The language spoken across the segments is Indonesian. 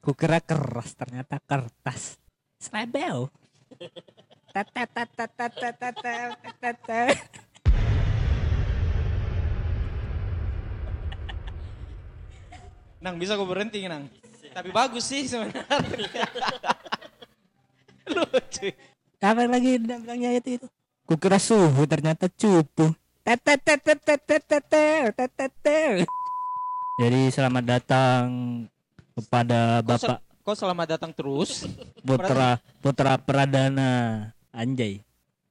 Kukira keras ternyata kertas. Serebel. Nang bisa gue berhenti Nang. Tapi bagus sih sebenarnya. Lucu. Apa lagi bilangnya itu itu? Kukira suhu ternyata cupu. Jadi selamat datang kepada Bapak kok selamat datang terus? Putra Putra Pradana Anjay.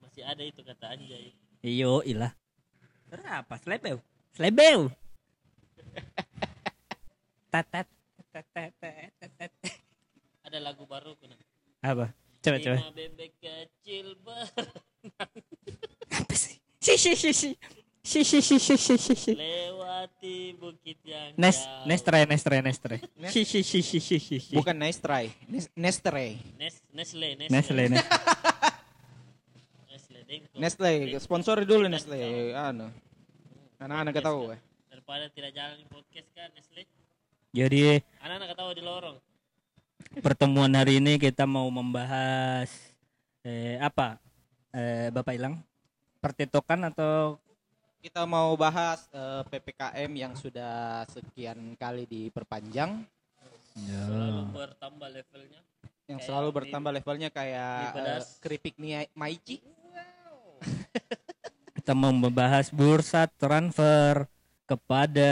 Masih ada itu kata anjay. Iyo ilah. Berapa? Slebel. Slebel. Tetet. tetetetetetet. Ada lagu baru kuna. Apa? Coba coba. Bebek kecil ber Apa sih? Si si si si. Si si si si si si si. Nes. Nestre Nestre Nestre. Nes- Si si si si si si. si. Bukan nice try. Nes- Nestre. Nes Nestle Nestle Nestle sponsori dulu Nestle. Anu. Anak-anak gak tahu eh. Daripada tidak jalan di podcast kan Nestle. Jadi Anak-anak ketawa di lorong. pertemuan hari ini kita mau membahas eh apa? Eh Bapak Ilang? Pertitokan atau Kita mau bahas eh, PPKM yang sudah sekian kali diperpanjang. Selalu bertambah levelnya. Yang Kayak selalu bertambah levelnya kayak eh, keripik mie Maici. kita mau membahas bursa transfer kepada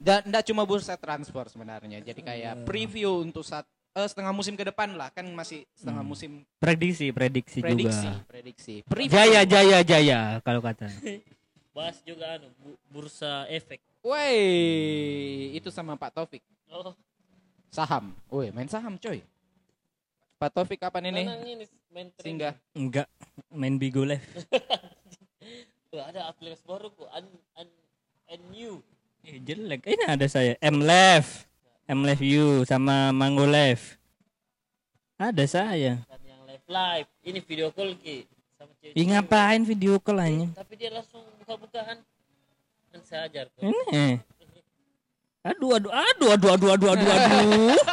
Dan enggak cuma bursa transfer sebenarnya. Jadi kayak preview untuk saat eh, setengah musim ke depan lah. Kan masih setengah musim prediksi prediksi, prediksi, juga. prediksi. Preview. Jaya jaya jaya kalau kata. Bahas juga anu bu- bursa efek. Woi, itu sama Pak Taufik. Oh, Saham. Woi, main saham coy. Pak Taufik kapan ini? Ini main trading. Singgah. Enggak main Bigo Live. Tuh, ada aplikasi baru kok. Un, un, and new. Eh, jelek. Ini ada saya. M Live. M Live You sama Mango Live. Ada saya. Kan yang live live. Ini video call ki. Sama cewek. Ih ngapain video call aja? Tapi dia langsung buka-bukaan. Kan saya ajar kok. Ini. Aduh aduh aduh aduh aduh aduh aduh aduh.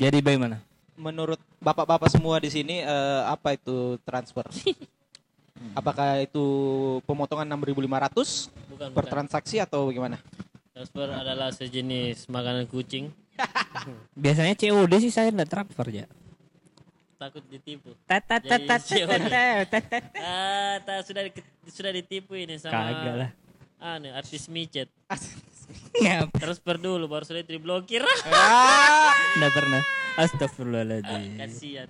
Jadi bagaimana? Menurut bapak-bapak semua di sini eh, apa itu transfer? Apakah itu pemotongan 6.500 Bukan, per bukan. transaksi atau bagaimana? Transfer adalah sejenis makanan kucing. Biasanya COD sih saya enggak transfer ya. Takut ditipu. Ah, tak sudah sudah ditipu ini sama Kagak lah. Anu, artis micet. Ngap. Transfer dulu baru sudah diblokir. Enggak pernah. Astagfirullahaladzim. Kasihan.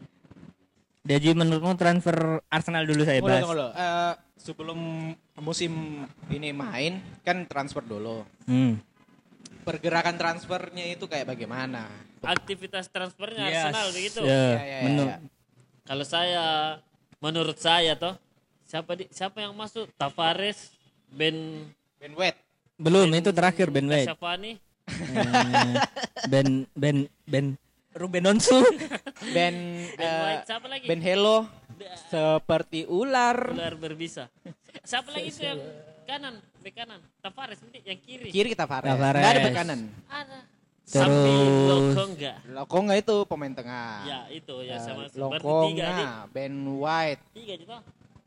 Jadi menurutmu transfer Arsenal dulu saya bahas. Eh, sebelum musim ini main kan transfer dulu. Hmm. Pergerakan transfernya itu kayak bagaimana? Aktivitas transfernya Yes. Arsenal begitu. Ya, Ya, ya, ya, menurut ya. Kalau saya menurut saya toh siapa di, siapa yang masuk? Tavares, Ben Ben White. belum itu terakhir Ben White. Cavani, Eh, ben Ben Ben Ruben Onsu. Ben Ben eh, White, siapa lagi? Ben Hello seperti ular. Ular berbisa. Siapa lagi itu yang kanan, bek kanan? Tavares nanti yang kiri. Kiri kita Fares. Tavares. Nggak ada bek kanan. Ada. Terus- Samping Lokonga. Lokonga itu pemain tengah. Ya itu ya Eh, sama nih. Lokonga, Ben White, Tiga juga.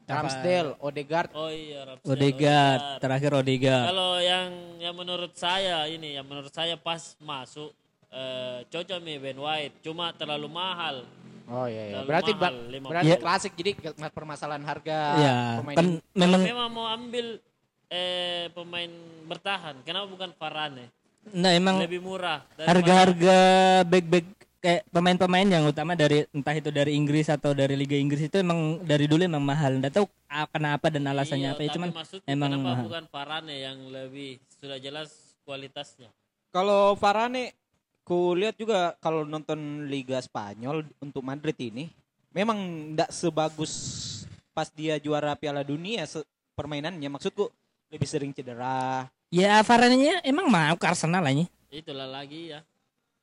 Ramsdale, Odegaard. Oh iya, Ramsdale, Odegaard, Odegaard. terakhir Odegaard. Kalau yang yang menurut saya ini, yang menurut saya pas masuk eh, cocok nih Ben White, cuma terlalu mahal. Oh iya, iya. Terlalu berarti mahal, berarti puluh. klasik jadi permasalahan harga Ya, pemain kan memang Memang mau ambil eh, pemain bertahan, kenapa bukan Varane? Nah emang Lebih murah. harga-harga back-back kayak pemain-pemain yang utama dari entah itu dari Inggris atau dari Liga Inggris itu emang dari dulu emang mahal. Nggak tahu ah, kenapa dan alasannya Iya, apa ya cuman emang kenapa mahal. bukan Varane yang lebih sudah jelas kualitasnya. Kalau Varane ku lihat juga kalau nonton Liga Spanyol untuk Madrid ini memang tidak sebagus pas dia juara Piala Dunia permainannya maksudku lebih sering cedera Ya Varane-nya emang mau ke Arsenal aja. Itulah lagi ya.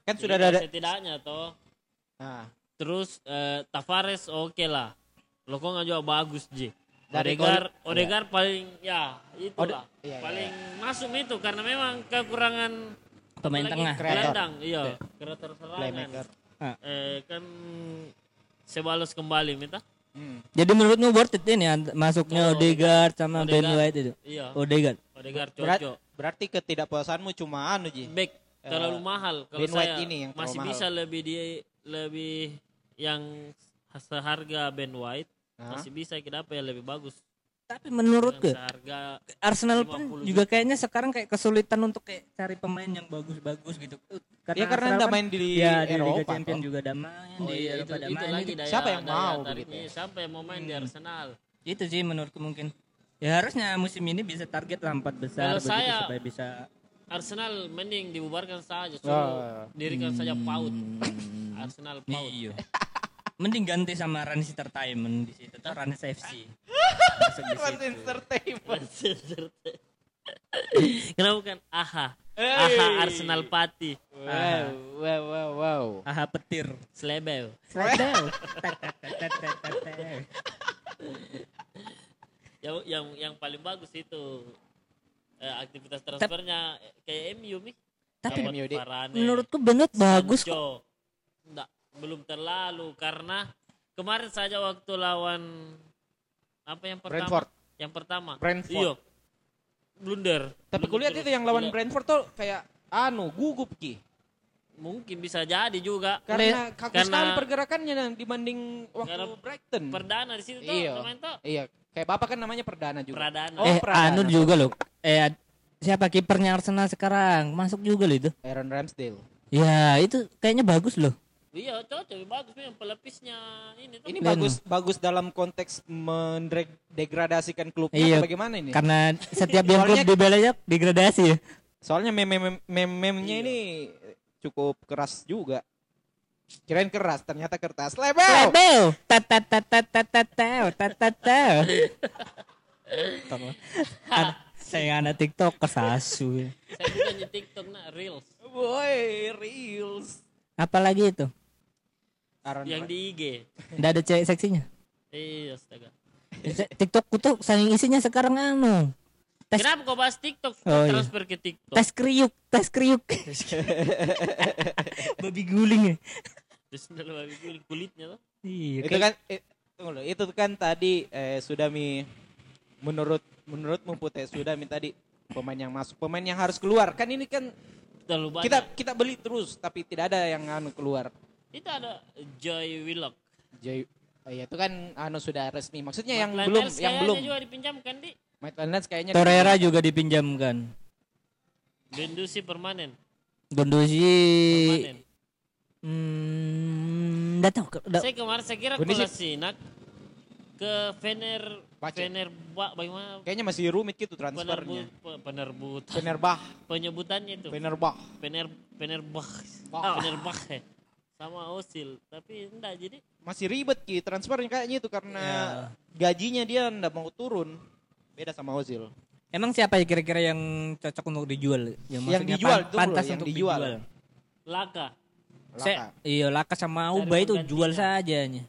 kan Jadi sudah ada setidaknya toh nah, Terus eh, Tavares oke lah. Lokonga juga bagus Ji. Dari Odegaard, gol- Odegaard paling ya itulah Ode- iya, iya, paling masuk itu karena memang kekurangan Pemain tengah. Kreator. gelandang, iya, kreator serangan. Ah. Eh, kan Sebalos kembali minta. Hmm. Jadi menurutmu worth it ini ant- masuknya Oh, Odegaard sama Ben Odegaard. White itu? Iya. Odegaard. Odegaard Berat- cocok. berarti ketidakpuasanmu cuma anu Ji. Back terlalu Eh, mahal. Kalau Ben White saya ini yang masih mahal. bisa lebih dia lebih yang seharga Ben White Hah? masih bisa kenapa ya lebih bagus. Tapi menurutku Yang seharga Arsenal pun 50 juga kayaknya sekarang kayak kesulitan untuk kayak cari pemain yang bagus-bagus gitu. Ya karena anda kan- main di ya, di Liga Eropa, Champions toh. juga ada main Oh di iya, Eropa itu, itu main. lagi Itu- daya, Siapa yang daya mau begitu? Siapa yang mau main di Hmm. Arsenal? Itu sih menurutku mungkin. Ya harusnya musim ini bisa target lah empat besar Kalau saya- supaya bisa Arsenal mending dibubarkan saja, Oh. dirikan saja PAUD. Hmm. Arsenal PAUD. Iya. Mending ganti sama Rans Entertainment di situ tuh Rans FC. Situ. Entertainment. Kenapa bukan AHA? Hey. AHA Arsenal Pati. Wow, wow, wow, wow. Aha petir. Slebel. Sedel. Yang yang yang paling bagus itu eh, aktivitas transfernya kayak MU mi. Tapi MU Menurutku Bennett bagus kok. Sancho. Nggak, belum terlalu karena kemarin saja waktu lawan apa yang pertama? Brentford. Yang pertama. Brentford. Iya. Blunder. Tapi kulihat itu yang lawan. Brentford tuh kayak anu gugup ki. Mungkin bisa jadi juga. Karena kaku karena- sekali pergerakannya dibanding waktu Brighton. Perdana di situ tuh Iya. tuh. Iya, kayak Bapak kan namanya Perdana juga. Pradana. Oh, eh Pradana. anu juga loh. Eh siapa kipernya Arsenal sekarang? Masuk juga loh itu. Aaron Ramsdale. Ya, itu kayaknya bagus loh. Iya cocok bagus yang pelapisnya ini tuh. Ini Dan- bagus bagus dalam konteks mendegradasikan klubnya Iya. bagaimana ini? Karena setiap yang klub dibelanya degradasi ya. Soalnya meme meme-nya ini cukup keras juga. Kirain keras, ternyata kertas. Lebel. Lebel. Tatatatatatatatau, tatatau. An- Saya anak TikTok kesasu. Saya bukan di TikTok nah, Reels. Boy, reels. Apalagi itu? Aaron Yang di IG. Nggak ada cewek seksinya. Iya, astaga. TikTokku tuh saking isinya sekarang anu. Tes Kenapa kau bahas TikTok? Oh, iya. Transfer ke TikTok. tes kriuk, tes kriuk. Babi guling ya. Terus babi guling kulitnya tuh. Iya, itu kan eh, tunggu itu kan tadi eh, sudah mi menurut menurutmu Pute sudah mi tadi pemain yang masuk, pemain yang harus keluar. Kan ini kan Terlalu banyak. kita kita beli terus tapi tidak ada yang anu keluar. Itu ada Joy Willock. Jadi oh iya, itu kan anu sudah resmi. Maksudnya yang Maitland belum yang belum. juga dipinjamkan di Maitland Niles kayaknya Torreira juga dipinjamkan. Gendusi permanen. Gondosi Permanen. hmm, enggak tahu. nggak- Saya kemarin saya kira Kondisi- Kolasinac ke Fener Baca. Fener bagaimana kayaknya masih rumit gitu transfernya. penerbut pe- penerbut Fenerbah, penyebutannya itu Fenerbah. Fener Fenerbah Bah. Fenerbah sama Osil tapi enggak jadi Masih ribet ki transfernya kayaknya itu karena Ya. gajinya dia ndak mau turun. Beda sama Ozil. Emang siapa ya kira-kira yang cocok untuk dijual? Yang, maksudnya dijual, pan- pantas yang untuk dijual. dijual. Laka Laka. iya Laka sama Auba itu jual saja nya.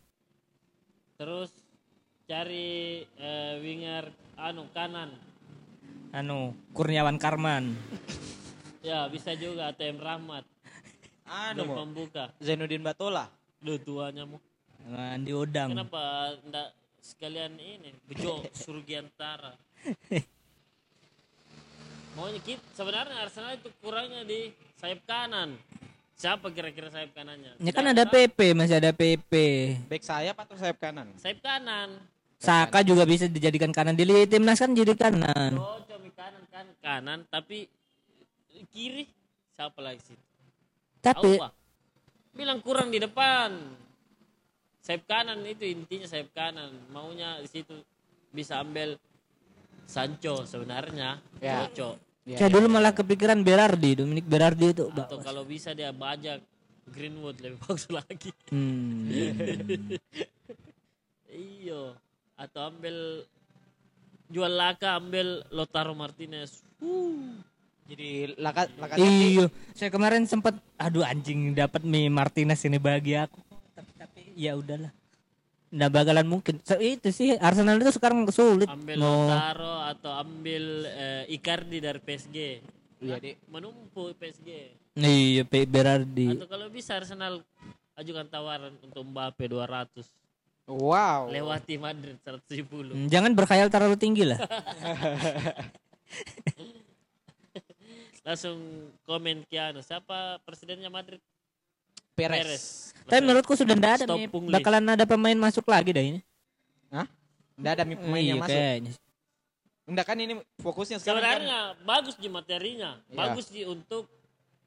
terus cari eh, winger anu kanan Anu Kurniawan Karman. ya bisa juga ATM Rahmat Anu pembuka Zainuddin Batola. Duh tuanya mau Andi Odang. kenapa enggak sekalian ini bejo Surgiantara maunya kita sebenarnya Arsenal itu kurangnya di sayap kanan siapa kira-kira sayap kanannya Ya kan ada. PP, masih ada PP. Back sayap atau sayap kanan? sayap kanan Saka juga bisa dijadikan kanan di timnas kan jadi kanan. cocok di kanan kan kanan tapi kiri siapa lagi sih Tapi Auba. bilang kurang di depan sayap kanan itu intinya sayap kanan. Maunya di situ bisa ambil Sancho sebenarnya Ya. cocok Ya, saya dulu malah kepikiran Berardi, Dominic Berardi itu. atau kalau bisa dia bajak Greenwood lebih bagus lagi. Hmm. iyo. Atau ambil jual laka ambil Lotaro Martinez. Jadi laka laka Iya, saya kemarin sempat aduh anjing dapat mie Martinez ini bagi aku. Ya udahlah. Nggak bakalan mungkin. So, itu sih Arsenal itu sekarang sulit ambil mau Lotaro atau ambil eh, Icardi dari PSG Iya, menumpuk PSG. Iya, P Berardi. Atau kalau bisa Arsenal ajukan tawaran untuk Mbappe 200 Wow. lewati Madrid 170. Hmm, Jangan berkhayal terlalu tinggi lah. Langsung komen Kiano, siapa presidennya Madrid? Perez. Perez. Tapi menurutku sudah ndak ada nih. Bakalan ada pemain masuk lagi dah ini. Hah? Nggak ada pemain Iya, yang masuk. kayaknya. Enggak kan ini fokusnya sekarang kan Sebenarnya bagus di materinya, Iya. bagus di untuk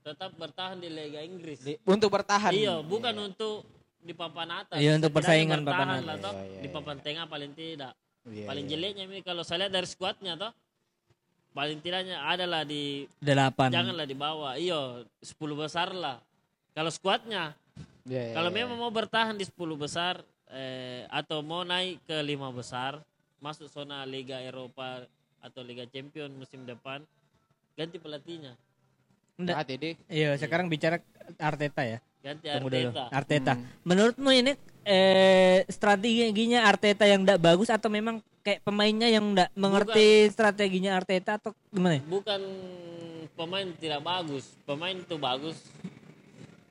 tetap bertahan di Liga Inggris. di- untuk bertahan. Iya, bukan untuk di papan atas. Iya, untuk persaingan papan lah, atas. toh. Iya, iya, Di iya. papan tengah paling tidak. Iya, paling iya. jeleknya ini kalau saya lihat dari skuadnya toh. Paling tidaknya adalah di Delapan. janganlah di bawah. Iya, 10 besar lah. Kalau skuadnya, Iya, iya, kalau iya. memang mau bertahan di 10 besar eh, atau mau naik ke lima besar, masuk zona Liga Eropa atau Liga Champion musim depan, ganti pelatihnya. Hati, Dik. Iya, sekarang bicara Arteta ya. Ganti Tunggu dulu. Arteta. Arteta. Menurutmu ini eh strateginya Arteta yang tidak bagus atau memang kayak pemainnya yang tidak mengerti strateginya Arteta atau gimana? ya? bukan pemain tidak bagus pemain itu bagus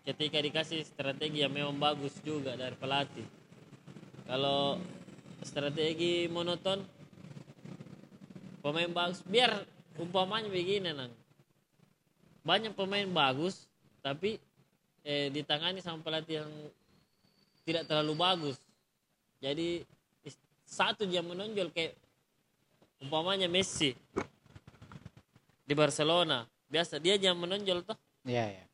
ketika dikasih strategi yang memang bagus juga dari pelatih. Kalau strategi monoton pemain bagus biar umpamanya begini nang. Banyak pemain bagus tapi eh, ditangani sama pelatih yang tidak terlalu bagus. Jadi satu jam menonjol kayak umpamanya Messi di Barcelona. Biasa dia jam menonjol toh. Iya, iya.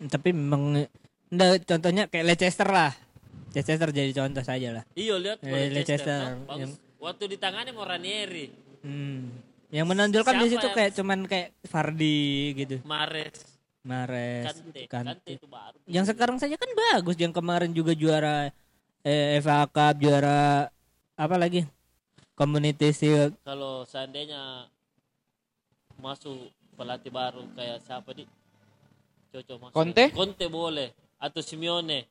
Tapi memang ndak contohnya kayak Leicester lah. Leicester jadi contoh saja lah. iyo lihat Eh, kalau Leicester, toh, bagus. yang- waktu ditangani mau Ranieri Hmm. Yang menonjolkan di situ yang- kayak cuman kayak Fardi gitu. Mares Mares, Kante Kante. Kante itu baru Yang sekarang saja kan bagus. Yang kemarin juga juara eh, FA Cup, juara apa lagi? Community Shield. kalau seandainya masuk pelatih baru kayak siapa di cocok masuk Conte? Conte boleh atau Simeone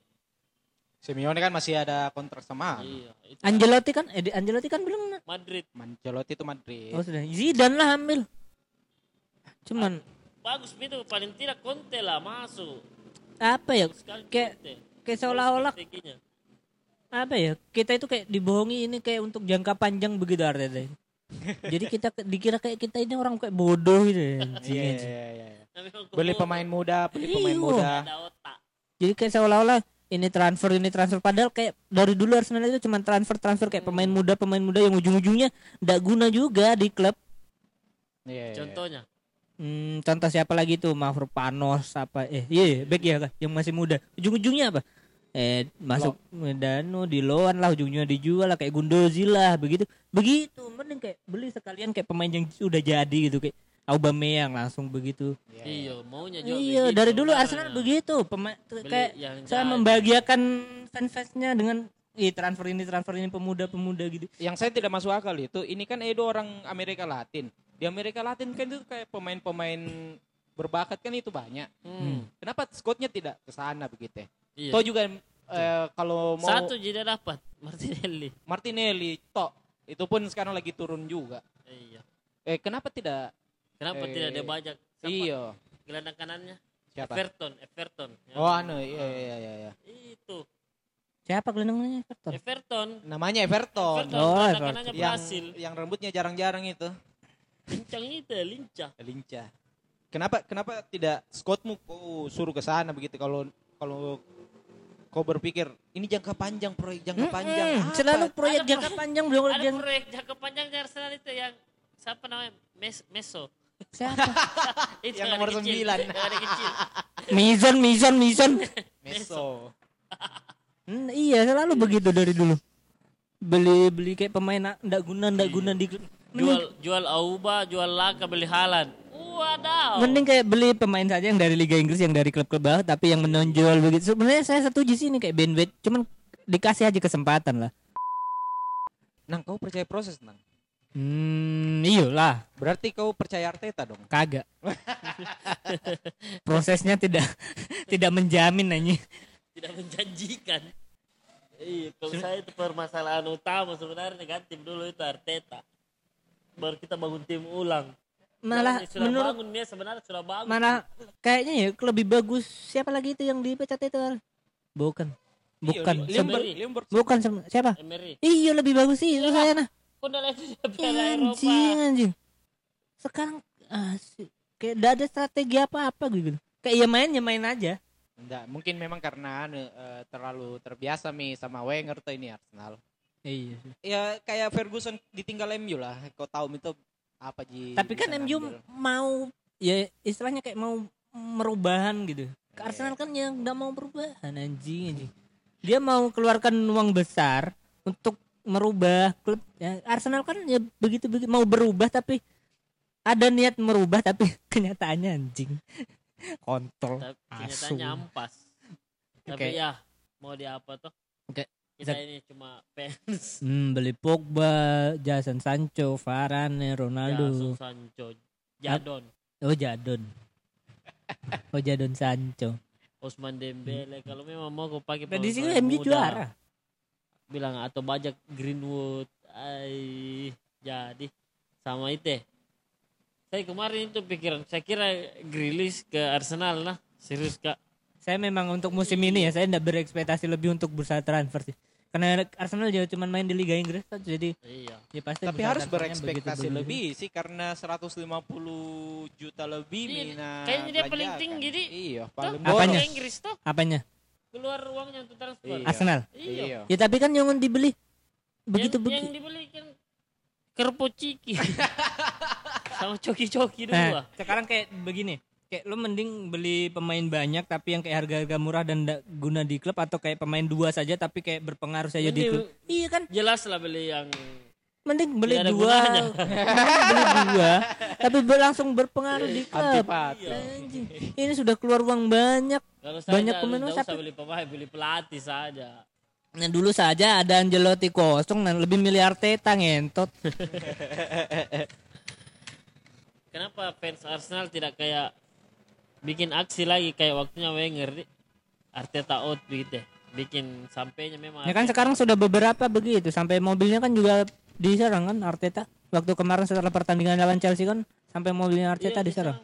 Simeone kan masih ada kontrak sama iya itu Angelotti kan, eh, di- Angelotti kan belum. Madrid Ancelotti itu Madrid. Oh sudah. Zidane lah ambil. Cuman bagus itu paling tidak Conte lah masuk apa ya? Kayak kayak seolah-olah apa ya? Kita itu kayak dibohongi ini kayak untuk jangka panjang begitu Arteta. ini. Jadi kita dikira kayak kita ini orang kayak bodoh gitu ya. anjing, Iya, iya, iya, iya. Beli pemain muda, beli pemain Iya. muda. Jadi kayak seolah-olah ini transfer ini transfer padahal kayak dari dulu Arsenal itu cuma transfer transfer kayak pemain muda pemain muda yang ujung-ujungnya ndak guna juga di klub. Iya, iya. contohnya Hmm, contoh siapa lagi tuh Mafro Panos apa eh iya back ya kan yang masih muda. Ujung-ujungnya apa? Eh masuk Dano di loan lah ujungnya dijual lah kayak Gundozi lah begitu. Begitu mending kayak beli sekalian kayak pemain yang sudah jadi gitu kayak Aubameyang langsung begitu. iya maunya juga Iya, begitu dari dulu sebenarnya. Arsenal begitu, pemain Beli kayak saya membahagiakan fans-fansnya dengan Ih, transfer ini transfer ini pemuda-pemuda gitu. Yang saya tidak masuk akal itu, ini kan Edo orang Amerika Latin. Di Amerika Latin kan itu kayak pemain-pemain berbakat kan itu banyak. Hmm. Kenapa Scottnya tidak ke sana begitu? ya? Iya. Toh juga eh, kalau mau Satu tidak dapat Martinelli. Martinelli, toh itu pun sekarang lagi turun juga. Iya. Eh kenapa tidak? Kenapa Eh, tidak ada banyak? Siapa? Iya. Gelandang kanannya? Siapa? Everton, Everton. Yang- Oh anu, iya iya iya. iya. Itu. Siapa gelandangnya Everton? Everton. Namanya Everton. Everton, Oh, Everton. kanannya Yang Brasil. yang rambutnya jarang-jarang itu. Lincah itu, ya, lincah. Lincah. Kenapa kenapa tidak Scottmu kau suruh ke sana begitu kalau kalau kau berpikir ini jangka panjang proyek jangka panjang Hmm, selalu proyek Ada jangka panjang belum Ada proyek jangka panjang di Arsenal itu yang siapa namanya? Mes Meso. Siapa? Itu Yang nomor sembilan. Mizon, Mizon, Mizon. Meso. Hmm, iya, selalu begitu dari dulu. Beli beli kayak pemain ndak guna ndak guna di. Jual jual Auba, jual Laka, beli Halan. Wadaw. Mending kayak beli pemain saja yang dari Liga Inggris yang dari klub-klub bawah tapi yang menonjol begitu. Sebenarnya saya setuju sih ini kayak Ben White, cuman dikasih aja kesempatan lah. Nang kau percaya proses nang? Hmm, iyalah, Berarti kau percaya Arteta dong? kagak. Prosesnya tidak tidak menjamin nanya. tidak menjanjikan. Iya, kalau saya itu permasalahan utama sebenarnya kan tim dulu itu Arteta. Baru kita bangun tim ulang. malah Jangan, sudah menurut bangun dia sebenarnya sudah bagus. malah kayaknya ya lebih bagus siapa lagi itu yang dipecat itu Al? bukan bukan Iya, Limburg, Limburg. bukan sem- siapa Emery. iya lebih bagus sih itu saya nah Udah Iya, Eropa? anjing anjing sekarang ah, si- kayak gak ada strategi apa-apa gitu kayak ya main ya main aja Nggak, mungkin memang karena eh, terlalu terbiasa mi sama Wenger tuh ini Arsenal. iya Ya kayak Ferguson ditinggal MU lah. Kau tahu itu apa ji? tapi kan MU mau ya istilahnya kayak mau merubahan gitu ke Iya. Arsenal kan yang nggak mau perubahan anjing anjing dia mau keluarkan uang besar untuk merubah klub ya, Arsenal kan ya begitu begitu mau berubah tapi ada niat merubah tapi kenyataannya anjing kontol Tapi asu kenyataannya ampas. Tapi Oke. ya mau di apa tuh? Oke. Kita Zak- ini cuma fans. Hmm, beli Pogba, Jason Sancho, Varane, Ronaldo. Jason Sancho, Jadon, Oh Jadon. Oh Jadon Sancho. Osman Dembele. Kalau memang mau kau pakai Prediksi pemain MU juara. Bilang atau bajak Greenwood. Ay, jadi sama itu. Saya kemarin itu pikiran, saya kira Grilis ke Arsenal lah. Serius kak. Saya memang untuk musim ini ya saya tidak berekspektasi lebih untuk bursa transfer sih. Karena Arsenal juga cuma main di Liga Inggris kan, jadi Iya. ya pasti Tapi harus berekspektasi lebih sih karena 150 juta lebih Iya, Mina. kayaknya dia paling belanjakan. tinggi, Di. Iya, Toh, paling Apanya? Inggris tuh Apanya? Keluar uangnya untuk transfer. Iya. Arsenal. Iya. Iya. Ya tapi kan yang dibeli begitu yang, begitu. yang dibeli kan kerpo ciki sama coki-coki dulu Nah, ah. sekarang kayak begini. Kayak lu mending beli pemain banyak tapi yang kayak harga-harga murah dan ndak guna di klub atau kayak pemain dua saja tapi kayak berpengaruh saja di Mending- klub. Iya kan? jelas lah beli yang Mending beli dua. gunanya. Beli dua tapi langsung berpengaruh di klub. Antipati. Anjing. Ini sudah keluar uang banyak. Kalau Banyak pemain usah beli pemain beli pelatih saja Nah dulu saja ada Angelotti kosong dan lebih milih Arteta ngentot. kenapa fans Arsenal tidak kayak bikin aksi lagi kayak waktunya Wenger Arteta out begitu ya. bikin sampainya memang Ya kan Arteta- sekarang sudah beberapa begitu sampai mobilnya kan juga diserang kan Arteta. Waktu kemarin setelah pertandingan lawan Chelsea kan sampai mobilnya Arteta Iya, diserang.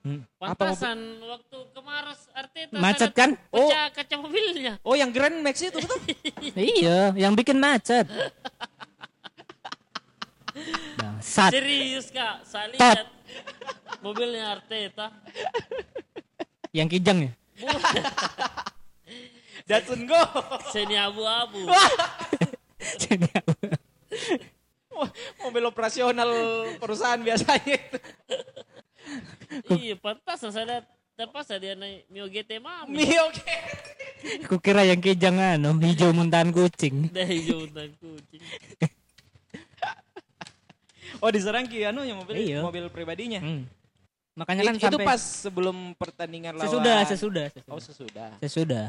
Hmm. Pantasan waktu kemarin Arteta Macet kan? Pecah kaca mobilnya. Oh, yang Grand Max itu betul? iya, yang bikin macet. Bangsat. Serius kak, saya Tot. lihat mobilnya Arteta. Yang kijang ya? Datsun go. Seni abu-abu. Jadi apa? Mobil operasional perusahaan biasanya itu. iya, pantas saya lihat terpaksa dia naik Mio GT Mami. Mi oke. Kukira yang kijang anu hijau muntahan kucing. Dari juntan kucing. Oh, diserang ki anu yang mobil Iya. mobil pribadinya. Hmm. Makanya kan It- itu sampai pas sebelum pertandingan lawan sesudah, sesudah, sesudah. Oh, sesudah. Sesudah.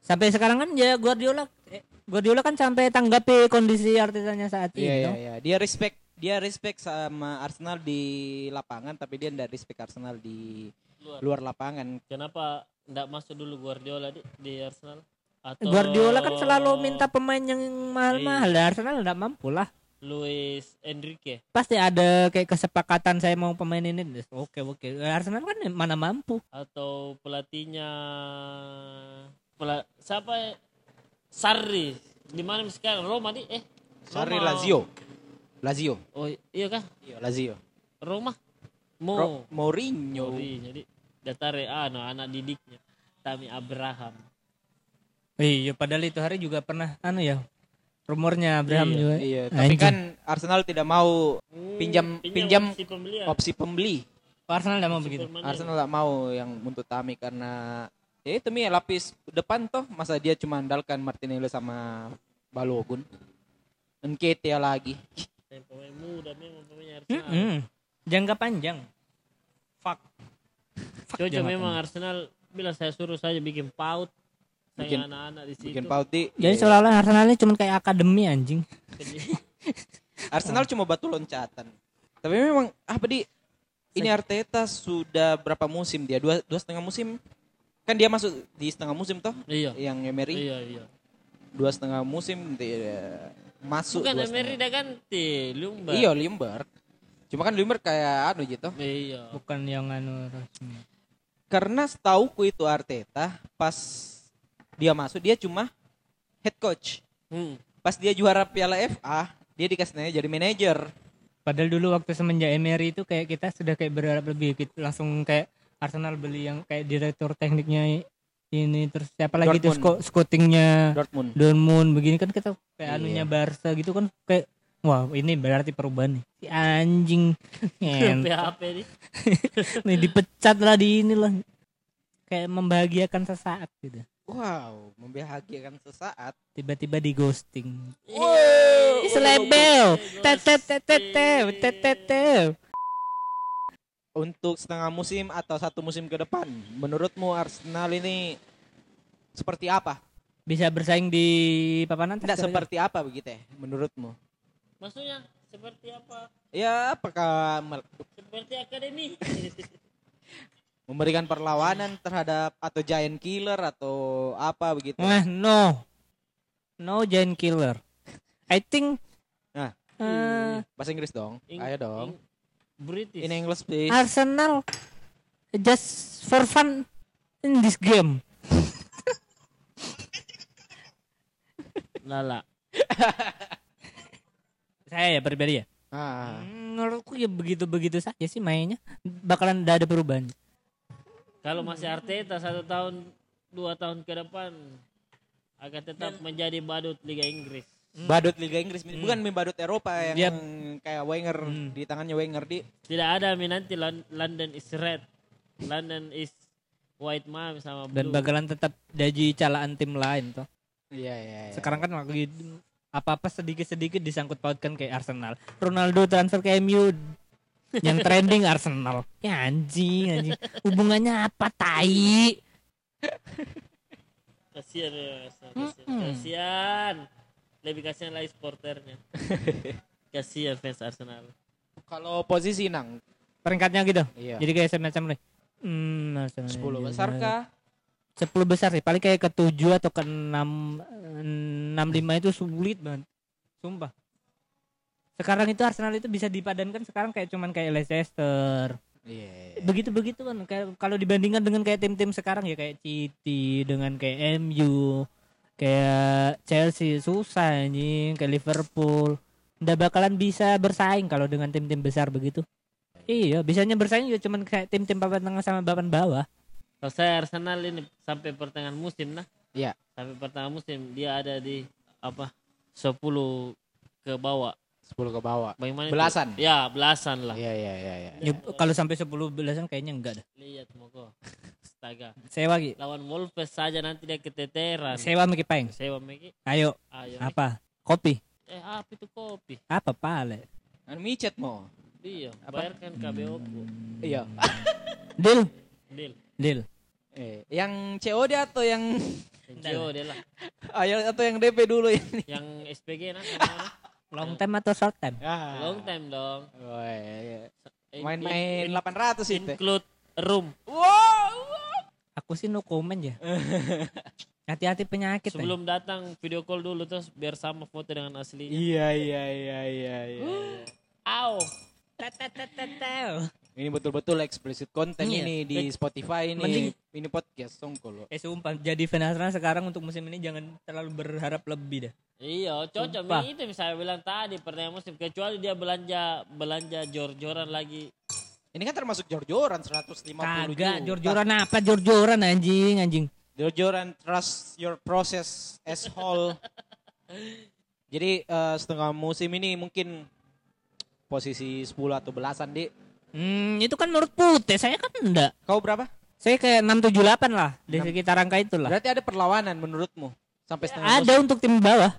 Sampai sekarang kan ya Guardiola eh, Guardiola kan sampai tanggapi kondisi Artetanya saat Iya, itu. iya, iya. Dia respect dia respect sama Arsenal di lapangan tapi dia enggak respect Arsenal di Luar. luar lapangan. Kenapa enggak masuk dulu Guardiola di, di Arsenal? Atau Guardiola kan selalu minta pemain yang mahal-mahal. Iya. Arsenal enggak mampu lah. Luis Enrique. Pasti ada kayak kesepakatan saya mau pemain ini. Oke, oke. Arsenal kan mana mampu. atau pelatihnya pela, siapa ya? Sarri di mana sekarang Roma di eh Sarri Roma. Lazio. Lazio. oh iya kah Iya, Lazio. Roma Mo Ro- Mourinho. Mori jadi datare ano anak didiknya Tami Abraham Iya, padahal itu hari juga pernah anu ya. Rumornya Abraham Iya, juga. Iya, tapi Anjing. kan Arsenal tidak mau Pinjam- pinjam opsi pembelian opsi pembeli. Oh, Arsenal enggak mau Opsi begitu. permanen. Arsenal tidak mau yang untuk Tami karena ya itu mi lapis depan toh masa dia cuma andalkan Martinelli sama Balogun. Enketia lagi. Pemain muda memang pemain Arsenal Mm-mm. Jangka panjang. Fuck. Cocok memang panjang. Arsenal bila saya suruh saja bikin paut Bikin- saya anak-anak di situ Bikin pauti. Jadi seolah-olah Arsenal ini cuma kayak akademi anjing. Arsenal cuma batu loncatan. Tapi memang apa di ini Arteta sudah berapa musim dia dua dua setengah musim kan dia masuk di setengah musim toh iya yang Emery iya iya dua setengah musim dia masuk bukan Emery dah ganti Lumba Iya Limberg Cuma kan Limber kayak anu gitu. Iya. Bukan yang anu resmi. Karena setauku itu Arteta pas dia masuk dia cuma head coach. Hmm. Pas dia juara Piala FA, dia dikasihnya jadi manajer. Padahal dulu waktu semenjak Emery itu kayak kita sudah kayak berharap lebih gitu. langsung kayak Arsenal beli yang kayak direktur tekniknya ini terus siapa lagi sco- scoutingnya Dortmund. Dortmund begini kan kita kayak Iya. anunya Barca gitu kan kayak wah ini berarti perubahan nih si anjing. PHP nih. nih dipecat lah di ini lah kayak membahagiakan sesaat gitu Wow, membahagiakan sesaat. tiba-tiba di ghosting Wow. selebel Untuk setengah musim atau satu musim ke depan, menurutmu Arsenal ini seperti apa? bisa bersaing di papan atas Tidak seperti apa begitu ya, menurutmu? Maksudnya seperti apa? Ya, apakah Seperti akademi. memberikan perlawanan terhadap atau giant killer atau apa begitu? Wah, no. No giant killer. I think Nah. eh, Bahasa Inggris dong. Ing- Ayo dong. ing- British. In English please. Arsenal just for fun in this game. Lala. Saya ya pribadi ya. Ah. Hmm, Menurutku ya begitu-begitu saja sih mainnya. Bakalan tidak ada perubahan. Kalau masih Arteta satu tahun, dua tahun ke depan akan tetap menjadi badut Liga Inggris. Badut Liga Inggris, bukan badut Eropa yang Yap. kayak Wenger Hmm. di tangannya Wenger di Tidak ada mi nanti Lon- London is red, London is white mom sama Dan blue. bakalan tetap jadi calaan tim lain toh. Iya iya. iya. Sekarang kan lagi apa-apa sedikit-sedikit disangkut pautkan kayak Arsenal. Ronaldo transfer ke MU yang trending Arsenal. Ya anjing, anjing. Hubungannya apa tai? Kasihan ya, kasihan. Mm-mm. Kasihan. Lebih kasihan lagi supporternya. kasihan fans Arsenal. Kalau posisi nang Peringkatnya gitu. Iya. Jadi kayak semacam nih. Hmm, Arsenal 10 juga. besar kah? 10 besar sih. Paling kayak ke 7 atau ke 6 6 5 itu sulit banget. Sumpah. Sekarang itu Arsenal itu bisa dipadankan sekarang kayak cuman kayak Leicester. Iya. Begitu-begitu kan kayak kalau dibandingkan dengan kayak tim-tim sekarang ya kayak City dengan kayak MU, kayak Chelsea susah anjing, kayak Liverpool. Nggak bakalan bisa bersaing kalau dengan tim-tim besar begitu. Iya, bisanya bersaing ya cuman kayak tim-tim papan tengah sama papan bawah. Kalau saya Arsenal ini sampai pertengahan musim nah. Iya. Sampai pertengahan musim dia ada di apa? 10 ke bawah. 10 ke bawah. Bagaimana? itu? Belasan? Ya, belasan lah. Iya iya iya iya. Ya, kalau sampai 10 belasan kayaknya enggak dah. Lihat moko. Astaga. Sewa Ki. Lawan Wolves saja nanti dia keteteran. Sewa Miki Peng. Sewa Meki. Ayo, Ayo. Apa? Kopi. Eh, apa itu kopi? Apa pale? Anu micet mo. Iya, bayarkan KBO ku. Iya. Deal. Deal. Deal. Eh, yang COD atau yang dia lah. ayo atau yang DP dulu ini? Yang SPG nah. Long time atau short time? Ah. Long time dong. Oh, iya, iya. In- Main-main in- 800 itu. Include room. Wow. Aku sih no comment ya. Hati-hati penyakit. eh. Sebelum datang video call dulu terus biar sama foto dengan asli. Iya iya iya iya iya. Au. Ini betul-betul explicit konten Iya. ini di Spotify ini. Mending- Ini podcast songkol. Eh sumpah jadi Arsenal sekarang untuk musim ini jangan terlalu berharap lebih dah. Iya, cocok. Sumpah. Itu saya bilang tadi pertanyaan musim kecuali dia belanja belanja jor-joran lagi. Ini kan termasuk jor-joran 150 Kagak, juta. jor-joran apa? Jor-joran anjing, anjing. Jor-joran trust your process as whole. Jadi eh, setengah musim ini mungkin posisi 10 atau belasan di. Hmm, itu kan menurut Putih, saya kan enggak. Kau berapa? Saya kayak 678 lah di sekitar angka itulah. Berarti ada perlawanan menurutmu sampai setengah Ada musim. untuk tim bawah.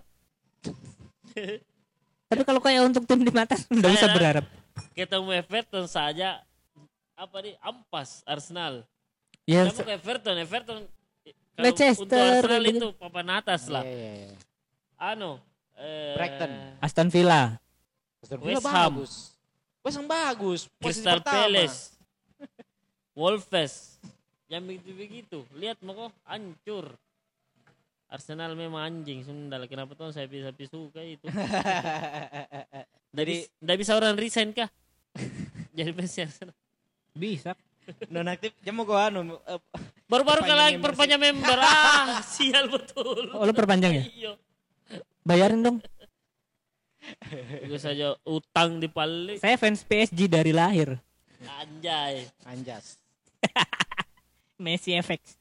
Tapi kalau kayak untuk tim di atas enggak usah Saya- berharap. Ketemu Everton saja apa nih ampas Arsenal. Ya, Kamu ke Everton, Everton kalau Leicester, untuk Arsenal itu papan atas lah. Iya, iya, iya. Anu, eh, Brighton. Aston Villa. Aston Villa West Ham. bagus. West Ham bagus. Posisi Crystal pertama. Palace, Wolves, yang begitu-begitu. Lihat mau kok hancur. Arsenal memang anjing Sundal. Kenapa tuh saya bisa suka itu? Jadi Jadi, tidak bisa orang resign kah? Jadi fansnya Arsenal. Bisa. Nonaktif, jamu kau anu. eh, Baru-baru membership. perpanjang member. ah, sial betul. Oh, lo perpanjang ya? Iya. Bayarin dong. Gue saja utang di palik. Saya fans PSG dari lahir. Anjay. Anjas. Messi FX.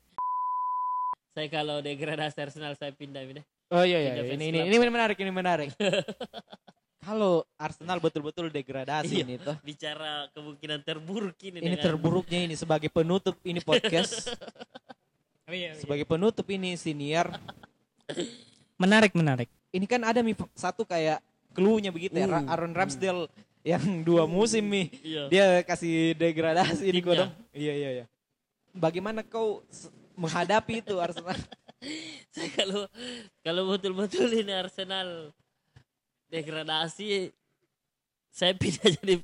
Saya kalau degradasi Arsenal saya pindah ini. Oh iya iya, Pindah ini ini ini menarik ini menarik. Kalau Arsenal betul-betul degradasi Iya. ini tuh. Bicara kemungkinan terburuk ini. Ini dengan- terburuknya ini sebagai penutup ini podcast. sebagai penutup ini senior. Menarik, menarik. Ini kan ada satu kayak clue-nya begitu ya. Ra- Aaron Ramsdale yang dua musim nih. Iya. Dia kasih degradasi di kodong. Iya iya iya. Bagaimana kau menghadapi itu Arsenal? Saya kalau kalau betul-betul ini Arsenal degradasi saya pindah jadi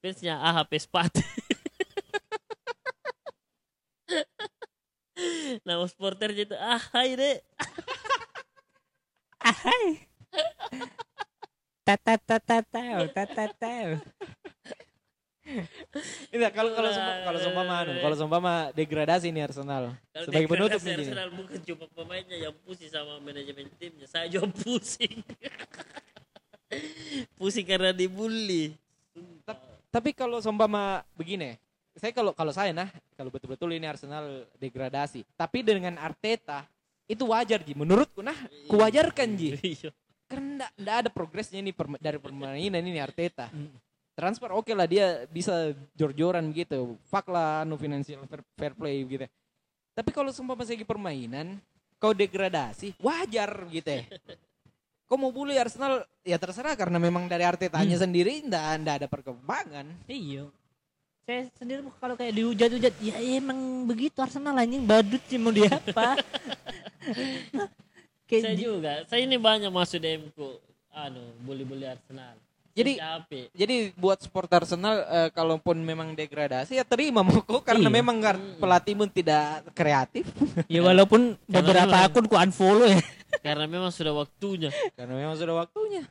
fansnya AHP Spat. Nama supporternya itu ah hai deh. Ahai. Tata tata tau, tata tau. Ini kalau kalau seumpama- kalau seumpama anu, kalau seumpama degradasi nih Arsenal. Kalau Sebagai penutup gini. Arsenal bukan cuma pemainnya yang pusing sama manajemen timnya, saya juga pusing. pusing karena dibully. Tapi kalau seumpama begini, saya kalau kalau saya nah, kalau betul-betul ini Arsenal degradasi, tapi dengan Arteta itu wajar Ji. Menurutku nah, kuwajarkan Ji. Karena enggak, enggak ada progresnya ini perma- dari permainan ini Arteta. Transfer oke lah dia bisa jor-joran gitu. Fuck lah anu financial fair, fair play gitu. Tapi kalau seumpama segi permainan, kau degradasi, wajar gitu ya. Kau mau bully Arsenal, ya terserah karena memang dari Artetanya sendiri enggak, enggak ada perkembangan. Iya. Saya sendiri kalau kayak dihujat-hujat, ya emang begitu Arsenal anjing badut sih mau dia apa. kayak Saya di- juga, saya ini banyak masuk DM ku anu bully-bully Arsenal. Jadi- capek. Jadi buat sport Arsenal eh, kalaupun memang degradasi ya terima Moko karena Iya. memang gar- pelatihmu tidak kreatif. ya walaupun beberapa memang- akun ku unfollow ya. Karena memang sudah waktunya. karena memang sudah waktunya.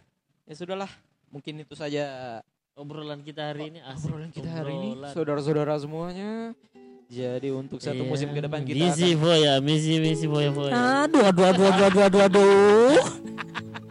Ya sudahlah, mungkin itu saja Obrolan kita hari ini asik. obrolan kita hari ini Obrolan. saudara-saudara semuanya. Jadi untuk satu Iya. musim ke depan kita Misi akan foya, misi misi foya foya. Aduh, aduh, aduh, aduh, aduh, aduh, aduh.